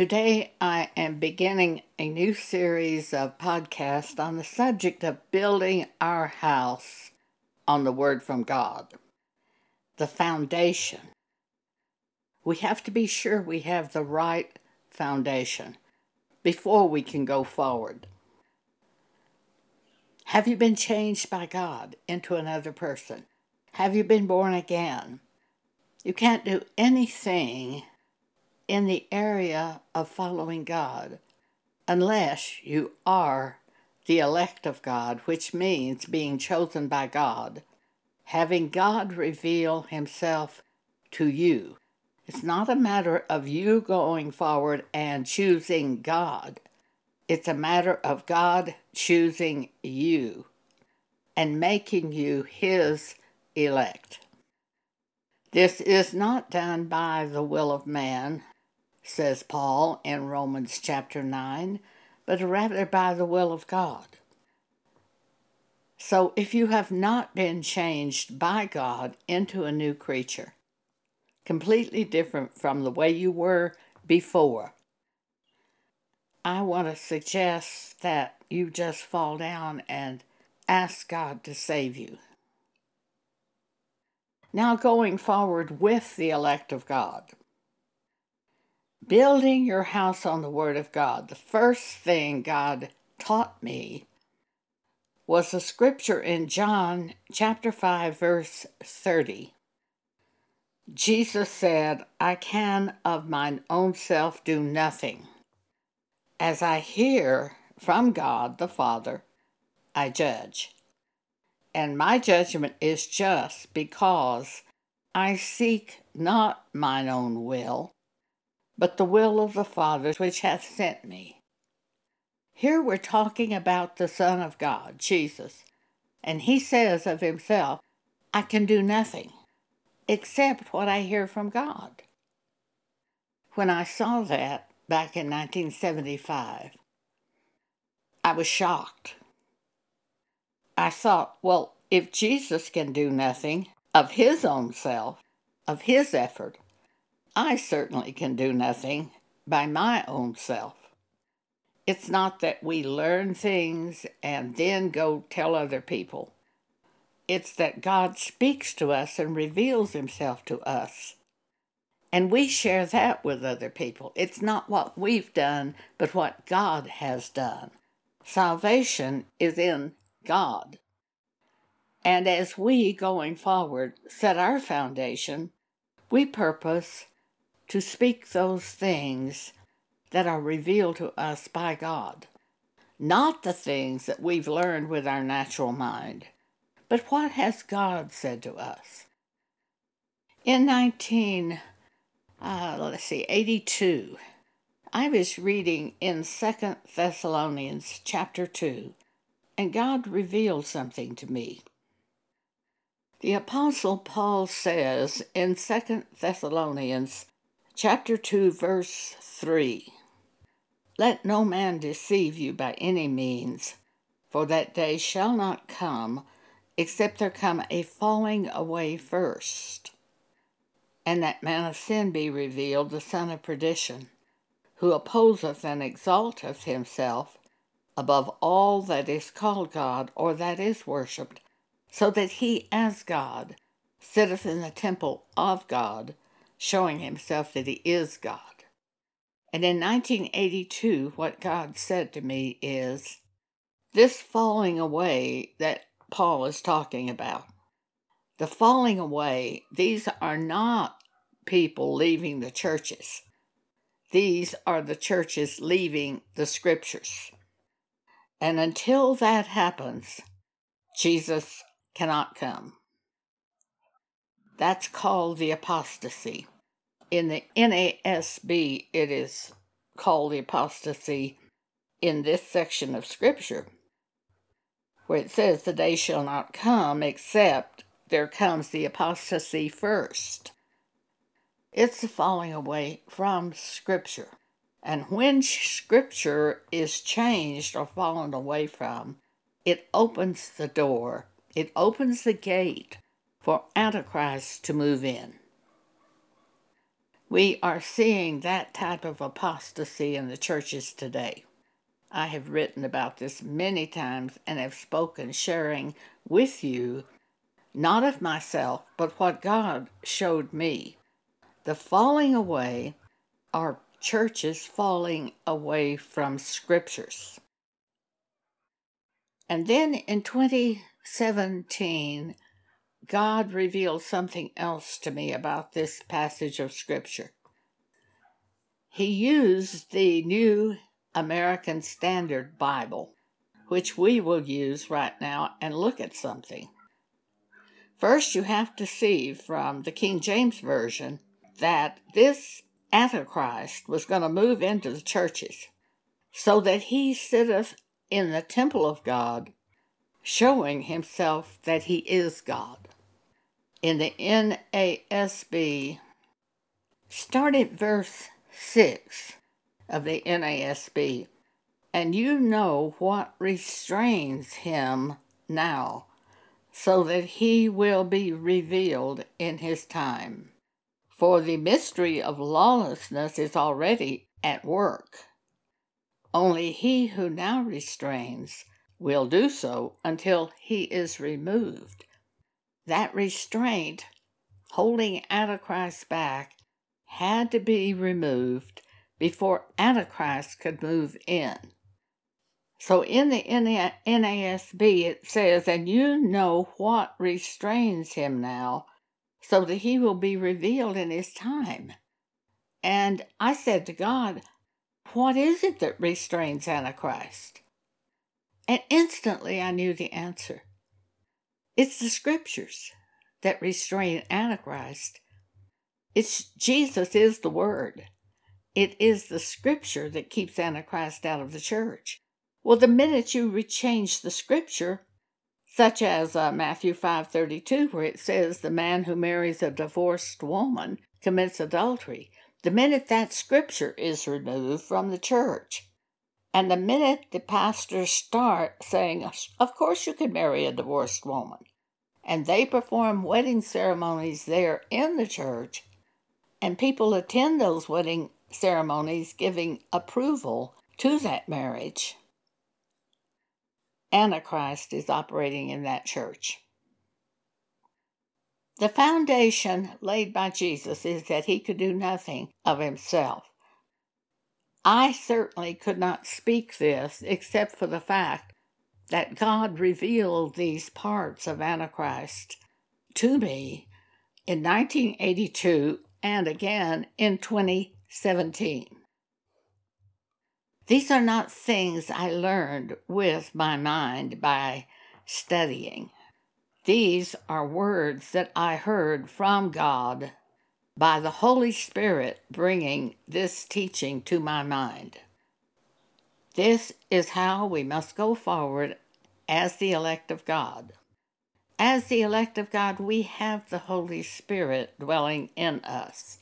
Today, I am beginning a new series of podcasts on the subject of building our house on the Word from God, the foundation. We have to be sure we have the right foundation before we can go forward. Have you been changed by God into another person? Have you been born again? You can't do anything in the area of following God unless you are the elect of God, which means being chosen by God, having God reveal Himself to you. It's not a matter of you going forward and choosing God. It's a matter of God choosing you and making you His elect. This is not done by the will of man, says Paul in Romans chapter 9, but rather by the will of God. So if you have not been changed by God into a new creature, completely different from the way you were before, I want to suggest that you just fall down and ask God to save you. Now, going forward with the elect of God building your house on the Word of God, the first thing God taught me was a scripture in John chapter 5, verse 30. Jesus said, I can of mine own self do nothing. As I hear from God the Father, I judge. And my judgment is just because I seek not mine own will, but the will of the Father which hath sent me. Here we're talking about the Son of God, Jesus, and he says of himself, I can do nothing except what I hear from God. When I saw that back in 1975, I was shocked. I thought, well, if Jesus can do nothing of his own self, of his effort, I certainly can do nothing by my own self. It's not that we learn things and then go tell other people. It's that God speaks to us and reveals himself to us. And we share that with other people. It's not what we've done, but what God has done. Salvation is in God. And as we, going forward, set our foundation, we purpose to speak those things that are revealed to us by God, not the things that we've learned with our natural mind, but what has God said to us. In 19, uh, let's see, 82, I was reading in Second Thessalonians chapter 2, and God revealed something to me. The Apostle Paul says in Second Thessalonians chapter 2, verse 3 Let no man deceive you by any means, for that day shall not come except there come a falling away first, and that man of sin be revealed, the son of perdition, who opposeth and exalteth himself above all that is called God or that is worshipped, so that he as God sitteth in the temple of God showing himself that he is God. And in 1982, what God said to me is this falling away that Paul is talking about, the falling away, these are not people leaving the churches. These are the churches leaving the scriptures. And until that happens, Jesus cannot come. That's called the apostasy. In the NASB, it is called the apostasy in this section of Scripture, where it says, The day shall not come except there comes the apostasy first. It's the falling away from Scripture. And when Scripture is changed or fallen away from, it opens the door, it opens the gate for Antichrist to move in. We are seeing that type of apostasy in the churches today. I have written about this many times and have spoken, sharing with you, not of myself, but what God showed me. The falling away are churches falling away from scriptures. And then in 2017, God revealed something else to me about this passage of scripture. He used the New American Standard Bible, which we will use right now and look at something. First, you have to see from the King James Version that this Antichrist was going to move into the churches so that he sitteth in the temple of God, showing himself that he is God. In the NASB, start at verse 6 of the NASB, and you know what restrains him now, so that he will be revealed in his time. For the mystery of lawlessness is already at work. Only he who now restrains will do so until he is removed. That restraint, holding Antichrist back, had to be removed before Antichrist could move in. So in the NASB it says, And you know what restrains him now, so that he will be revealed in his time. And I said to God, What is it that restrains Antichrist? And instantly I knew the answer. It's the scriptures that restrain Antichrist. It's Jesus is the Word. It is the scripture that keeps Antichrist out of the church. Well, the minute you change the scripture, such as uh, Matthew 5:32 where it says the man who marries a divorced woman commits adultery, the minute that scripture is removed from the church, and the minute the pastors start saying, Of course you can marry a divorced woman, and they perform wedding ceremonies there in the church, and people attend those wedding ceremonies giving approval to that marriage, Antichrist is operating in that church. The foundation laid by Jesus is that he could do nothing of himself. I certainly could not speak this except for the fact that God revealed these parts of Antichrist to me in 1982 and again in 2017. These are not things I learned with my mind by studying. These are words that I heard from God by the Holy Spirit bringing this teaching to my mind. This is how we must go forward as the elect of God. As the elect of God, we have the Holy Spirit dwelling in us.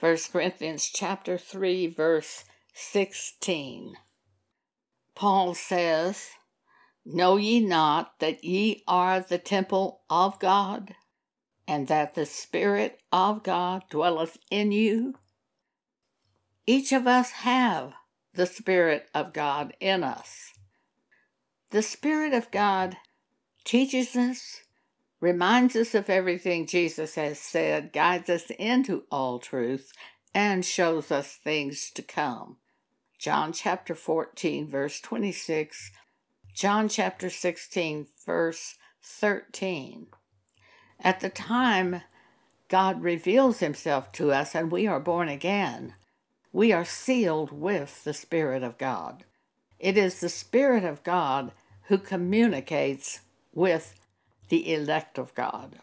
1 Corinthians chapter 3 verse 16. Paul says, Know ye not that ye are the temple of God, and that the Spirit of God dwelleth in you? Each of us have the Spirit of God in us. The Spirit of God teaches us, reminds us of everything Jesus has said, guides us into all truth, and shows us things to come. John chapter 14, verse 26, John chapter 16, verse 13. At the time God reveals himself to us and we are born again, we are sealed with the Spirit of God. It is the Spirit of God who communicates with the elect of God.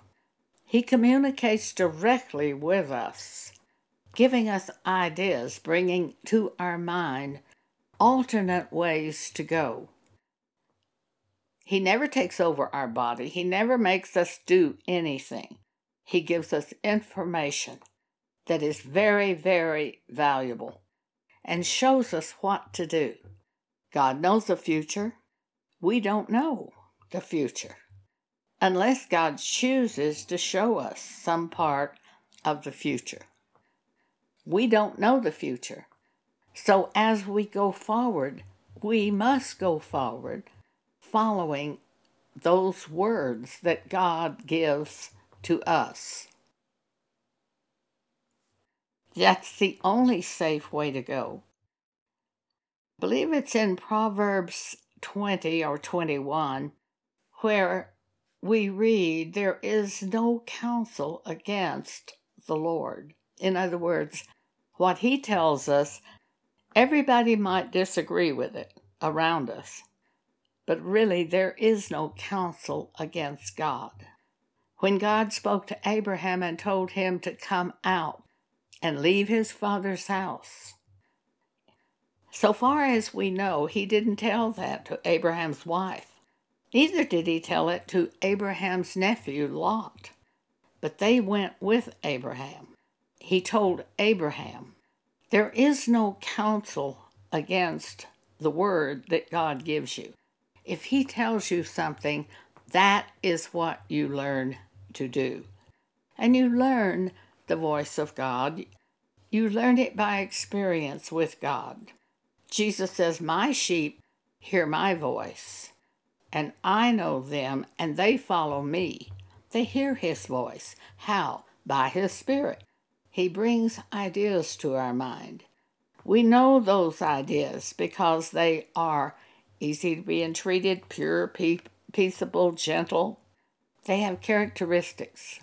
He communicates directly with us, giving us ideas, bringing to our mind alternate ways to go. He never takes over our body, He never makes us do anything. He gives us information that is very, very valuable and shows us what to do. God knows the future. We don't know the future unless God chooses to show us some part of the future. We don't know the future. So as we go forward, we must go forward following those words that God gives to us. That's the only safe way to go. I believe it's in Proverbs 20 or 21 where we read, There is no counsel against the Lord. In other words, what he tells us, everybody might disagree with it around us, but really there is no counsel against God. When God spoke to Abraham and told him to come out and leave his father's house, so far as we know, he didn't tell that to Abraham's wife. Neither did he tell it to Abraham's nephew Lot, but they went with Abraham. He told Abraham, There is no counsel against the word that God gives you. If he tells you something, that is what you learn to do. And you learn the voice of God. You learn it by experience with God. Jesus says, My sheep hear my voice and I know them, and they follow me. They hear his voice. How? By his Spirit. He brings ideas to our mind. We know those ideas because they are easy to be entreated, pure, peaceable, gentle. They have characteristics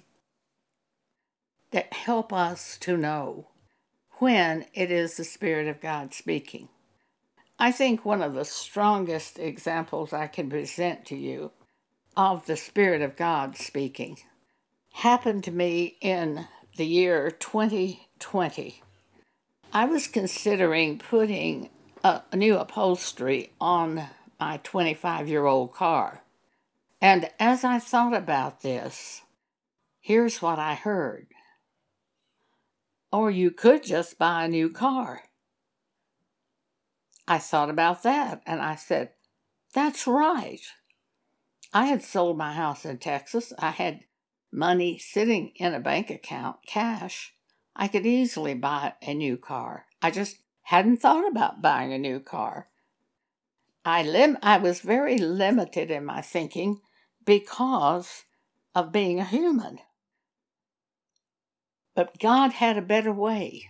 that help us to know when it is the Spirit of God speaking. I think one of the strongest examples I can present to you of the Spirit of God speaking happened to me in the year 2020. I was considering putting a, new upholstery on my 25 year old car. And as I thought about this, here's what I heard. Or you could just buy a new car. I thought about that and I said, That's right. I had sold my house in Texas. I had money sitting in a bank account, cash. I could easily buy a new car. I just hadn't thought about buying a new car. I lim- I was very limited in my thinking because of being a human. But God had a better way.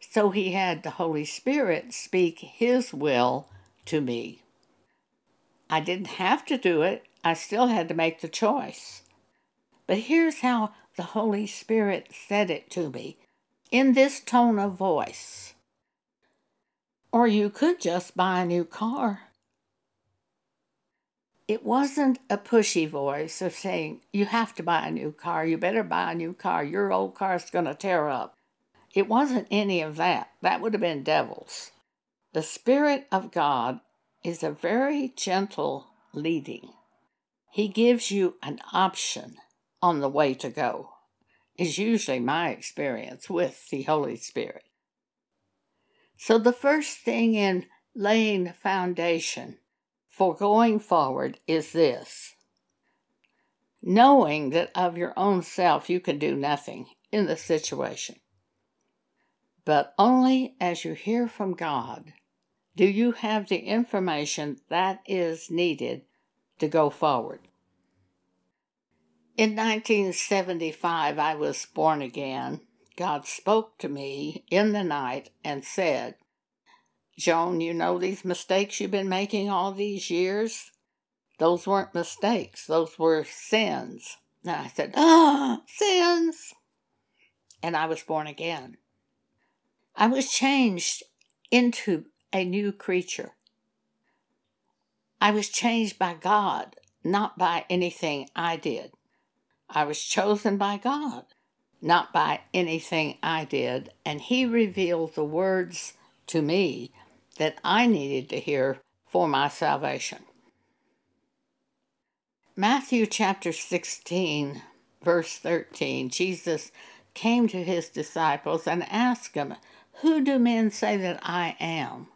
So he had the Holy Spirit speak his will to me. I didn't have to do it, I still had to make the choice. But here's how the Holy Spirit said it to me in this tone of voice. Or you could just buy a new car. It wasn't a pushy voice of saying, You have to buy a new car, you better buy a new car, your old car's going to tear up. It wasn't any of that. That would have been devils. The Spirit of God is a very gentle leading. He gives you an option on the way to go, is usually my experience with the Holy Spirit. So, the first thing in laying the foundation for going forward is this knowing that of your own self you can do nothing in the situation but only as you hear from God do you have the information that is needed to go forward. In 1975, I was born again. God spoke to me in the night and said, Joan, you know these mistakes you've been making all these years? Those weren't mistakes, those were sins. And I said, Ah, sins. And I was born again. I was changed into a new creature. I was changed by God, not by anything I did. I was chosen by God, not by anything I did, and He revealed the words to me that I needed to hear for my salvation. Matthew chapter 16, verse 13, Jesus came to his disciples and asked them, who do men say that I am?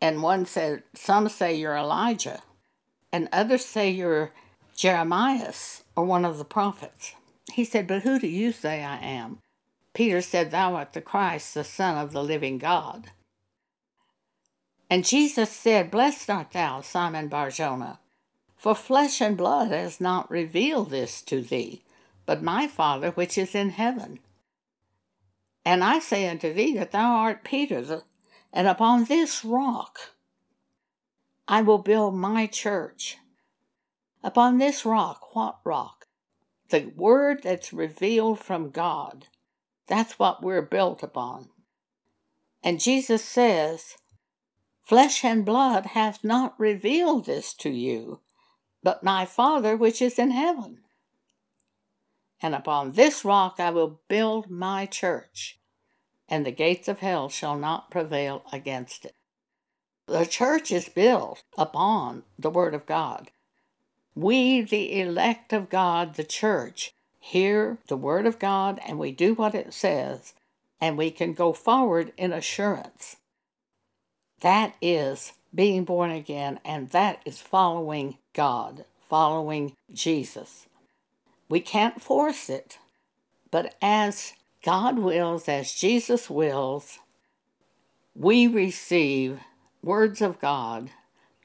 And one said, Some say you're Elijah, and others say you're Jeremiah or one of the prophets. He said, But who do you say I am? Peter said, Thou art the Christ, the Son of the living God. And Jesus said, Blessed art thou, Simon Barjona, for flesh and blood has not revealed this to thee, but my Father which is in heaven. And I say unto thee that thou art Peter, and upon this rock I will build my church. Upon this rock, what rock? The word that's revealed from God. That's what we're built upon. And Jesus says, Flesh and blood hath not revealed this to you, but my Father which is in heaven. And upon this rock I will build my church, and the gates of hell shall not prevail against it. The church is built upon the Word of God. We, the elect of God, the church, hear the Word of God and we do what it says, and we can go forward in assurance. That is being born again, and that is following God, following Jesus. We can't force it, but as God wills, as Jesus wills, we receive words of God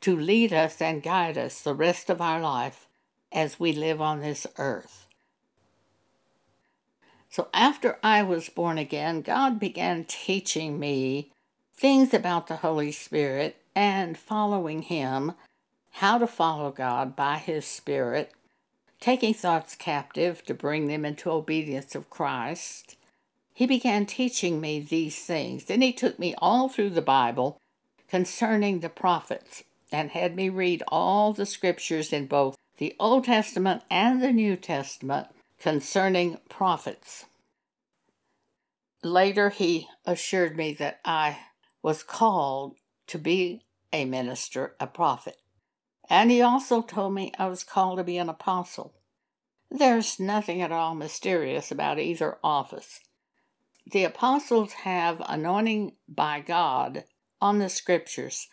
to lead us and guide us the rest of our life as we live on this earth. So, after I was born again, God began teaching me things about the Holy Spirit and following Him, how to follow God by His Spirit, taking thoughts captive to bring them into obedience of Christ. He began teaching me these things. Then He took me all through the Bible concerning the prophets and had me read all the scriptures in both the Old Testament and the New Testament concerning prophets. Later, he assured me that I was called to be a minister, a prophet. And he also told me I was called to be an apostle. There's nothing at all mysterious about either office. The apostles have anointing by God on the scriptures,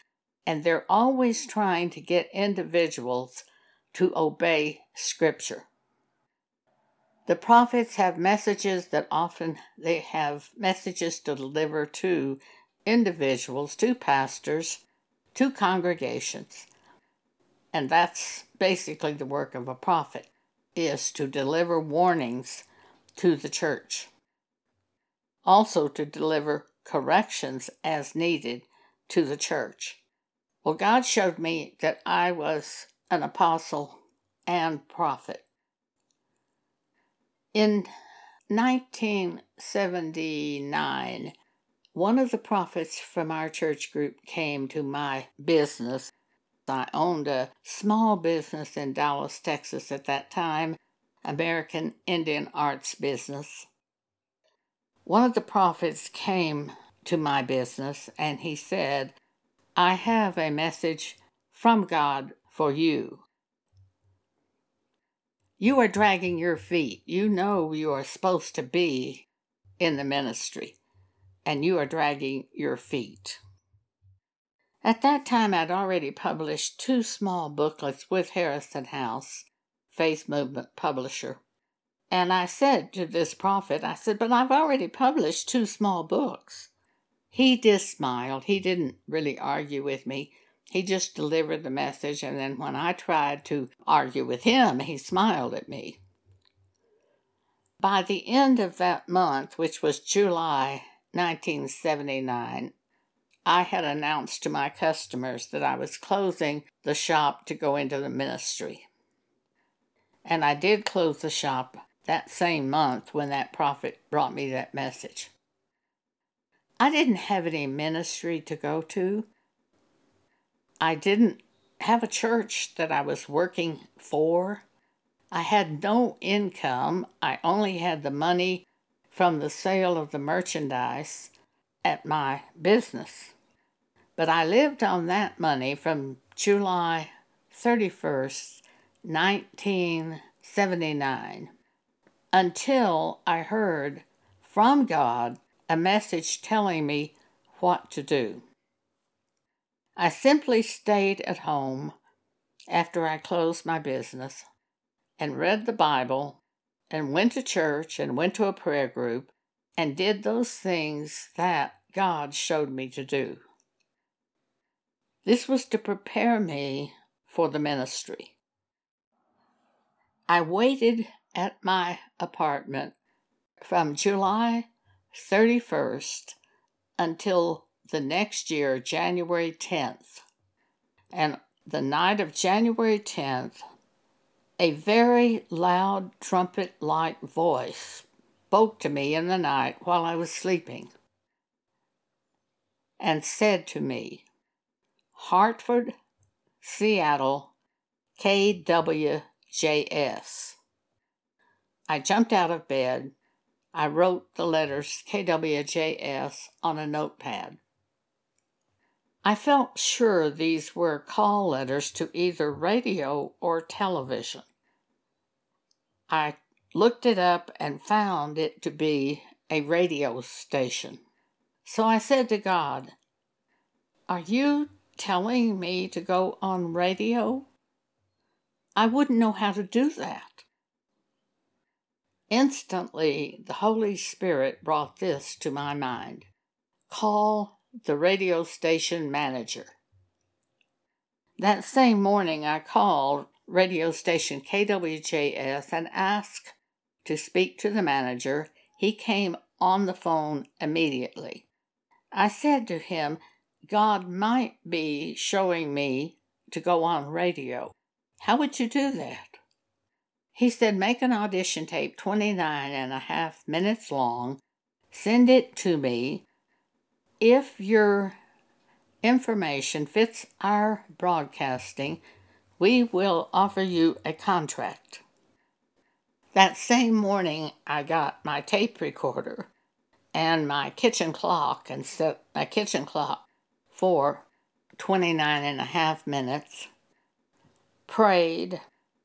and they're always trying to get individuals to obey scripture. The prophets have messages that often they have messages to deliver to individuals, to pastors, to congregations. And that's basically the work of a prophet is to deliver warnings to the church. Also to deliver corrections as needed to the church. Well, God showed me that I was an apostle and prophet. In 1979, one of the prophets from our church group came to my business. I owned a small business in Dallas, Texas at that time, American Indian Arts business. One of the prophets came to my business and he said, I have a message from God for you. You are dragging your feet. You know you are supposed to be in the ministry, and you are dragging your feet. At that time, I'd already published two small booklets with Harrison House, Faith Movement publisher. And I said to this prophet, I said, but I've already published two small books. He just smiled. He didn't really argue with me. He just delivered the message, and then when I tried to argue with him, he smiled at me. By the end of that month, which was July 1979, I had announced to my customers that I was closing the shop to go into the ministry. And I did close the shop that same month when that prophet brought me that message. I didn't have any ministry to go to. I didn't have a church that I was working for. I had no income. I only had the money from the sale of the merchandise at my business. But I lived on that money from July 31st, 1979, until I heard from God a message telling me what to do. I simply stayed at home after I closed my business and read the Bible and went to church and went to a prayer group and did those things that God showed me to do. This was to prepare me for the ministry. I waited at my apartment from July 31st until the next year, January 10th. And the night of January 10th, a very loud trumpet like voice spoke to me in the night while I was sleeping and said to me, Hartford, Seattle, KWJS. I jumped out of bed. I wrote the letters KWJS on a notepad. I felt sure these were call letters to either radio or television. I looked it up and found it to be a radio station. So I said to God, Are you telling me to go on radio? I wouldn't know how to do that. Instantly, the Holy Spirit brought this to my mind call the radio station manager. That same morning, I called radio station KWJS and asked to speak to the manager. He came on the phone immediately. I said to him, God might be showing me to go on radio. How would you do that? He said, Make an audition tape 29 and a half minutes long, send it to me. If your information fits our broadcasting, we will offer you a contract. That same morning, I got my tape recorder and my kitchen clock and set my kitchen clock for 29 and a half minutes, prayed,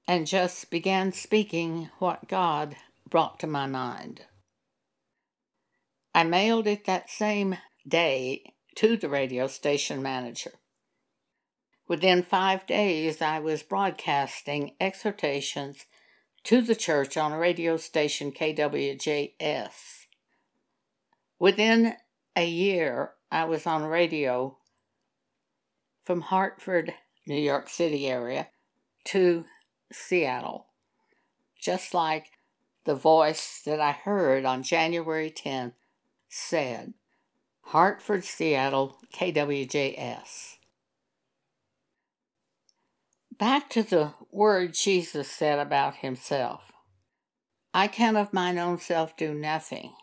and just began speaking what God brought to my mind. I mailed it that same day to the radio station manager. Within five days, I was broadcasting exhortations to the church on radio station KWJS. Within a year, I was on radio from Hartford, New York City area to Seattle, just like the voice that I heard on January 10th said Hartford, Seattle, KWJS. Back to the word Jesus said about himself I can of mine own self do nothing.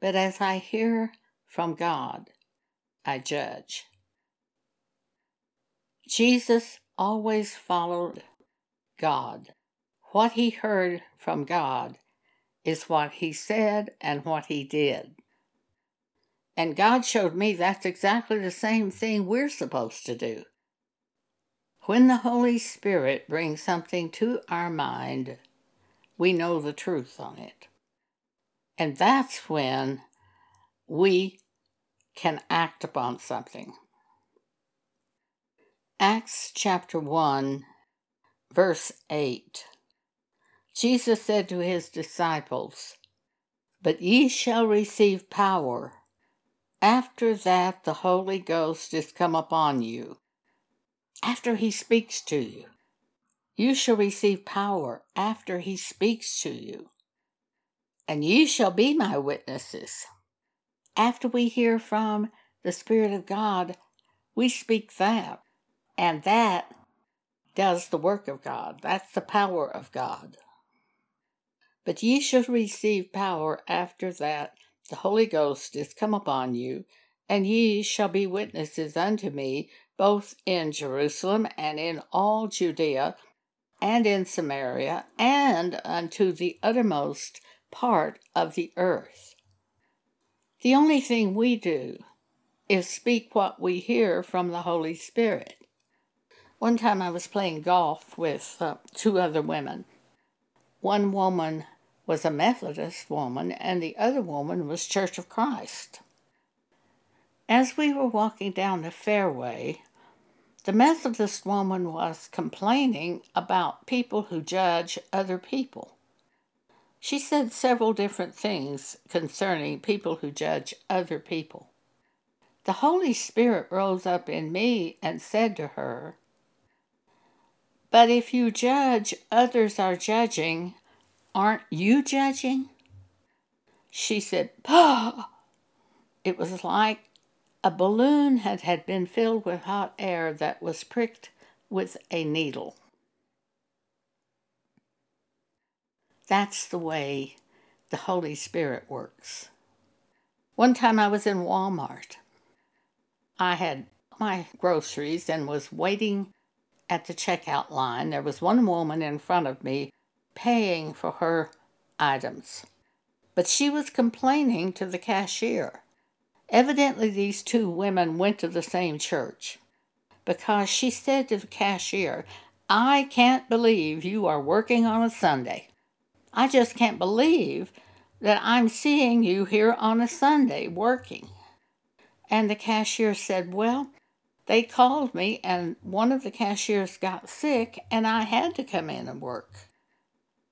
But as I hear from God, I judge. Jesus always followed God. What he heard from God is what he said and what he did. And God showed me that's exactly the same thing we're supposed to do. When the Holy Spirit brings something to our mind, we know the truth on it. And that's when we can act upon something. Acts chapter 1, verse 8. Jesus said to his disciples, But ye shall receive power. After that, the Holy Ghost is come upon you. After he speaks to you, you shall receive power after he speaks to you and ye shall be my witnesses. After we hear from the Spirit of God, we speak that, and that does the work of God. That's the power of God. But ye shall receive power after that the Holy Ghost is come upon you, and ye shall be witnesses unto me both in Jerusalem and in all Judea and in Samaria and unto the uttermost part of the earth. The only thing we do is speak what we hear from the Holy Spirit. One time I was playing golf with uh, two other women. One woman was a Methodist woman, and the other woman was Church of Christ. As we were walking down the fairway, the Methodist woman was complaining about people who judge other people. She said several different things concerning people who judge other people. The Holy Spirit rose up in me and said to her, But if you judge, others are judging. Aren't you judging? She said, Bah! It was like a balloon had, had been filled with hot air that was pricked with a needle. That's the way the Holy Spirit works. One time I was in Walmart I had my groceries and was waiting at the checkout line. There was one woman in front of me paying for her items, but she was complaining to the cashier. Evidently, these two women went to the same church because she said to the cashier, I can't believe you are working on a Sunday. I just can't believe that I'm seeing you here on a Sunday working. And the cashier said, Well, they called me, and one of the cashiers got sick, and I had to come in and work.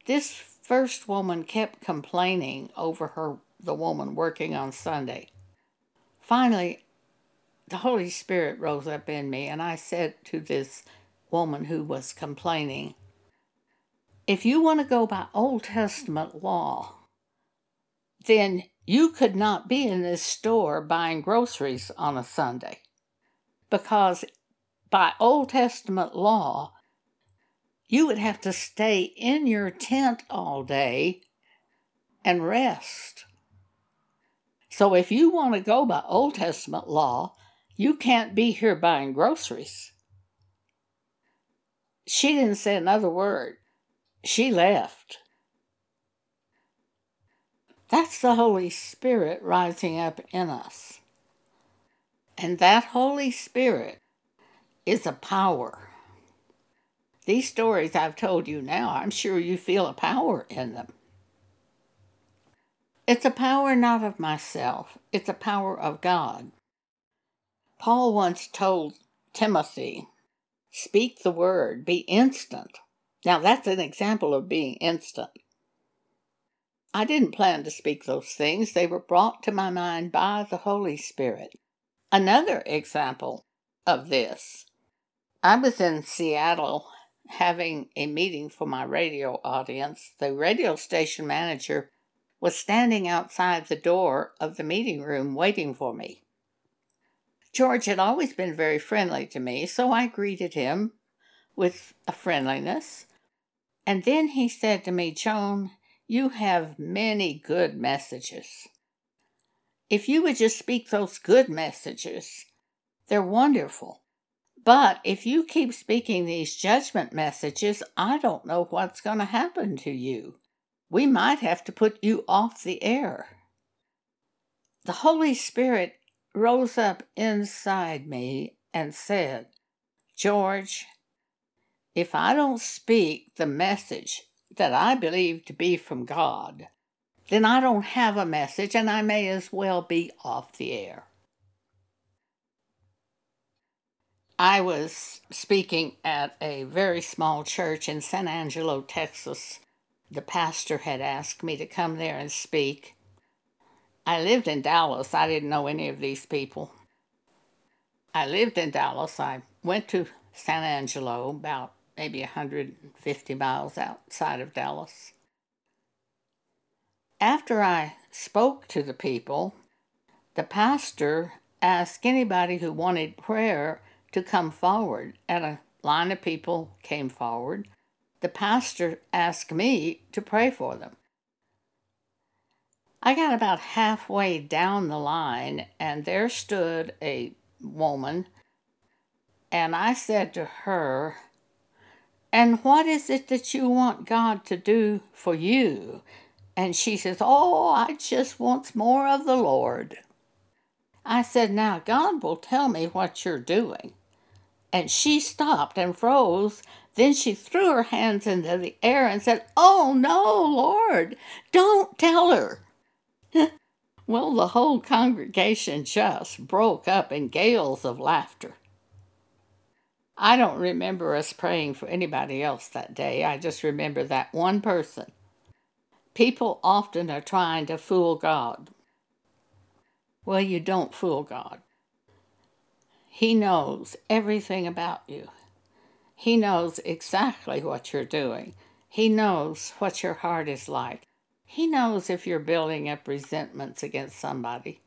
This first woman kept complaining over her the woman working on Sunday. Finally, the Holy Spirit rose up in me, and I said to this woman who was complaining, If you want to go by Old Testament law, then you could not be in this store buying groceries on a Sunday because by Old Testament law, you would have to stay in your tent all day and rest. So if you want to go by Old Testament law, you can't be here buying groceries. She didn't say another word. She left. That's the Holy Spirit rising up in us. And that Holy Spirit is a power. These stories I've told you now, I'm sure you feel a power in them. It's a power not of myself, it's a power of God. Paul once told Timothy, Speak the word, be instant. Now, that's an example of being instant. I didn't plan to speak those things, they were brought to my mind by the Holy Spirit. Another example of this I was in Seattle having a meeting for my radio audience. The radio station manager was standing outside the door of the meeting room waiting for me. George had always been very friendly to me, so I greeted him with a friendliness. And then he said to me, Joan, you have many good messages. If you would just speak those good messages, they're wonderful. But if you keep speaking these judgment messages, I don't know what's going to happen to you. We might have to put you off the air. The Holy Spirit rose up inside me and said, George, if I don't speak the message that I believe to be from God, then I don't have a message and I may as well be off the air. I was speaking at a very small church in San Angelo, Texas. The pastor had asked me to come there and speak. I lived in Dallas. I didn't know any of these people. I lived in Dallas. I went to San Angelo about maybe 150 miles outside of Dallas. After I spoke to the people, the pastor asked anybody who wanted prayer to come forward, and a line of people came forward. The pastor asked me to pray for them. I got about halfway down the line, and there stood a woman, and I said to her, and what is it that you want God to do for you? And she says, Oh, I just want more of the Lord. I said, Now God will tell me what you're doing. And she stopped and froze. Then she threw her hands into the air and said, Oh, no, Lord, don't tell her. well, the whole congregation just broke up in gales of laughter. I don't remember us praying for anybody else that day. I just remember that one person. People often are trying to fool God. Well, you don't fool God. He knows everything about you. He knows exactly what you're doing. He knows what your heart is like. He knows if you're building up resentments against somebody.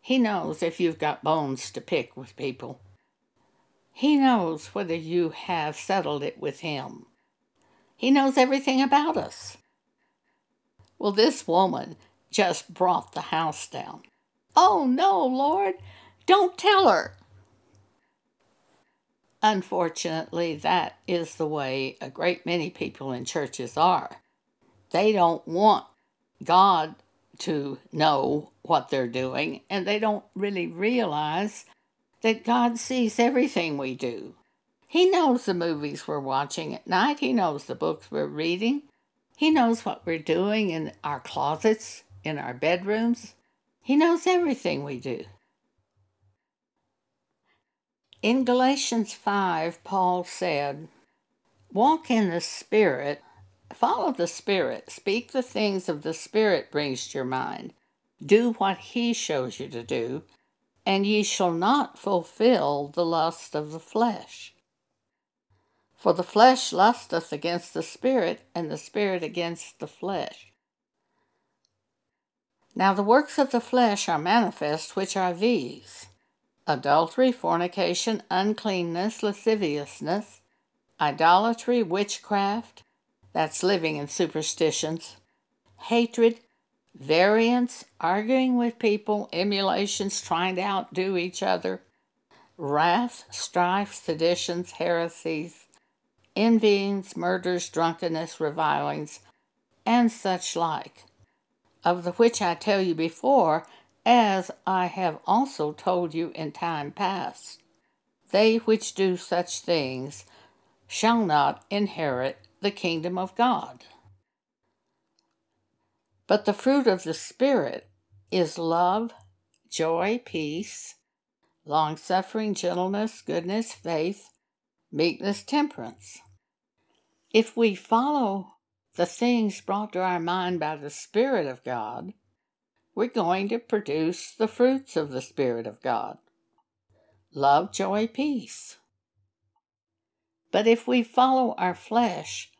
He knows if you've got bones to pick with people. He knows whether you have settled it with Him. He knows everything about us. Well, this woman just brought the house down. Oh, no, Lord, don't tell her. Unfortunately, that is the way a great many people in churches are. They don't want God to know what they're doing, and they don't really realize that God sees everything we do. He knows the movies we're watching at night, He knows the books we're reading, He knows what we're doing in our closets, in our bedrooms. He knows everything we do. In Galatians 5, Paul said, Walk in the Spirit, follow the Spirit, speak the things of the Spirit brings to your mind, do what He shows you to do, and ye shall not fulfill the lust of the flesh. For the flesh lusteth against the Spirit, and the Spirit against the flesh. Now the works of the flesh are manifest, which are these adultery, fornication, uncleanness, lasciviousness, idolatry, witchcraft, that's living in superstitions, hatred, variance, arguing with people, emulations, trying to outdo each other, wrath, strife, seditions, heresies, envyings, murders, drunkenness, revilings, and such like, of the which I tell you before, as I have also told you in time past. They which do such things shall not inherit the kingdom of God. But the fruit of the Spirit is love, joy, peace, long suffering, gentleness, goodness, faith, meekness, temperance. If we follow the things brought to our mind by the Spirit of God, we're going to produce the fruits of the Spirit of God love, joy, peace. But if we follow our flesh,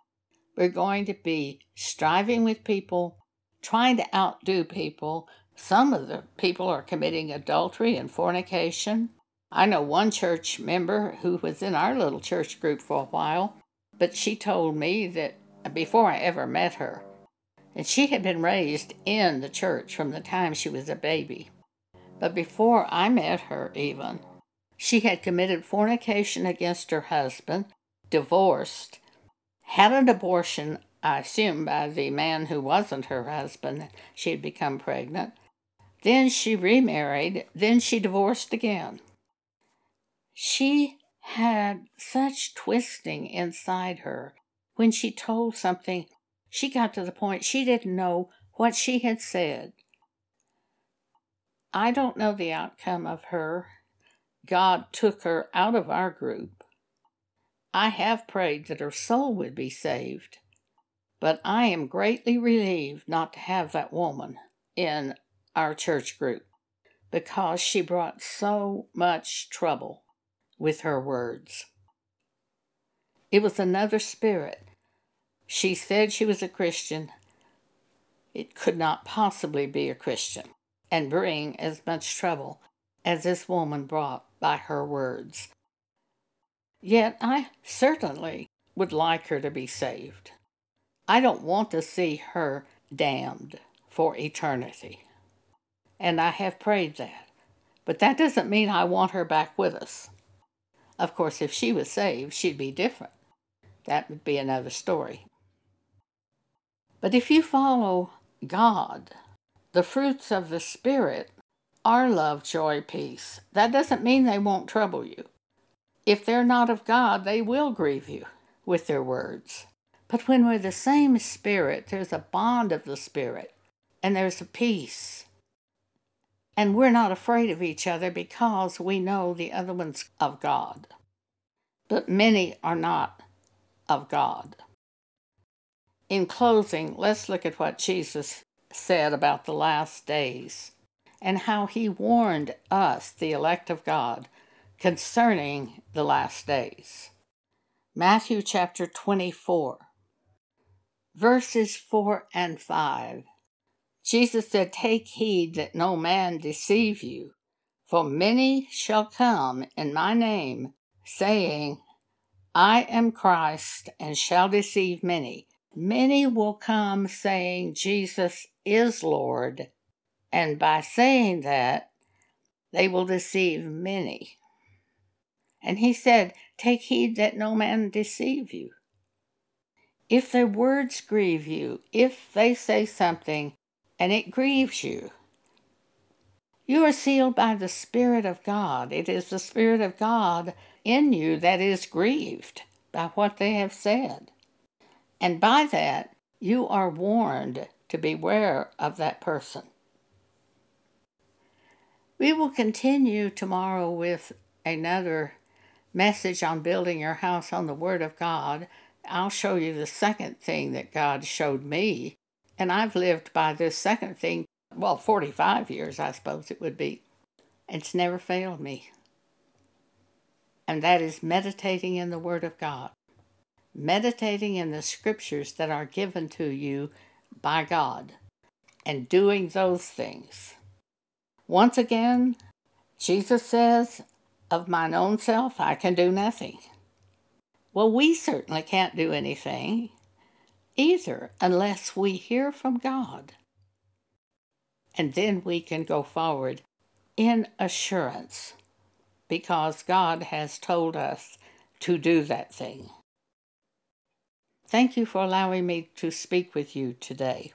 we're going to be striving with people, trying to outdo people. Some of the people are committing adultery and fornication. I know one church member who was in our little church group for a while, but she told me that before I ever met her, and she had been raised in the church from the time she was a baby. But before I met her, even, she had committed fornication against her husband, divorced, had an abortion, I assume, by the man who wasn't her husband. She had become pregnant. Then she remarried. Then she divorced again. She had such twisting inside her when she told something she got to the point she didn't know what she had said. I don't know the outcome of her. God took her out of our group. I have prayed that her soul would be saved, but I am greatly relieved not to have that woman in our church group because she brought so much trouble with her words. It was another spirit she said she was a Christian. It could not possibly be a Christian and bring as much trouble as this woman brought by her words. Yet I certainly would like her to be saved. I don't want to see her damned for eternity. And I have prayed that. But that doesn't mean I want her back with us. Of course, if she was saved, she'd be different. That would be another story. But if you follow God, the fruits of the Spirit are love, joy, peace. That doesn't mean they won't trouble you. If they're not of God, they will grieve you with their words. But when we're the same Spirit, there's a bond of the Spirit, and there's a peace. And we're not afraid of each other because we know the other one's of God. But many are not of God. In closing, let's look at what Jesus said about the last days and how he warned us, the elect of God, concerning the last days. Matthew chapter 24, verses 4 and 5. Jesus said, Take heed that no man deceive you, for many shall come in my name, saying, I am Christ, and shall deceive many. Many will come saying, Jesus is Lord, and by saying that, they will deceive many. And he said, Take heed that no man deceive you. If their words grieve you, if they say something and it grieves you, you are sealed by the Spirit of God. It is the Spirit of God in you that is grieved by what they have said. And by that, you are warned to beware of that person. We will continue tomorrow with another message on building your house on the Word of God. I'll show you the second thing that God showed me. And I've lived by this second thing, well, 45 years, I suppose it would be. It's never failed me. And that is meditating in the Word of God, meditating in the scriptures that are given to you by God, and doing those things. Once again, Jesus says, Of mine own self I can do nothing. Well, we certainly can't do anything either unless we hear from God. And then we can go forward in assurance because God has told us to do that thing. Thank you for allowing me to speak with you today.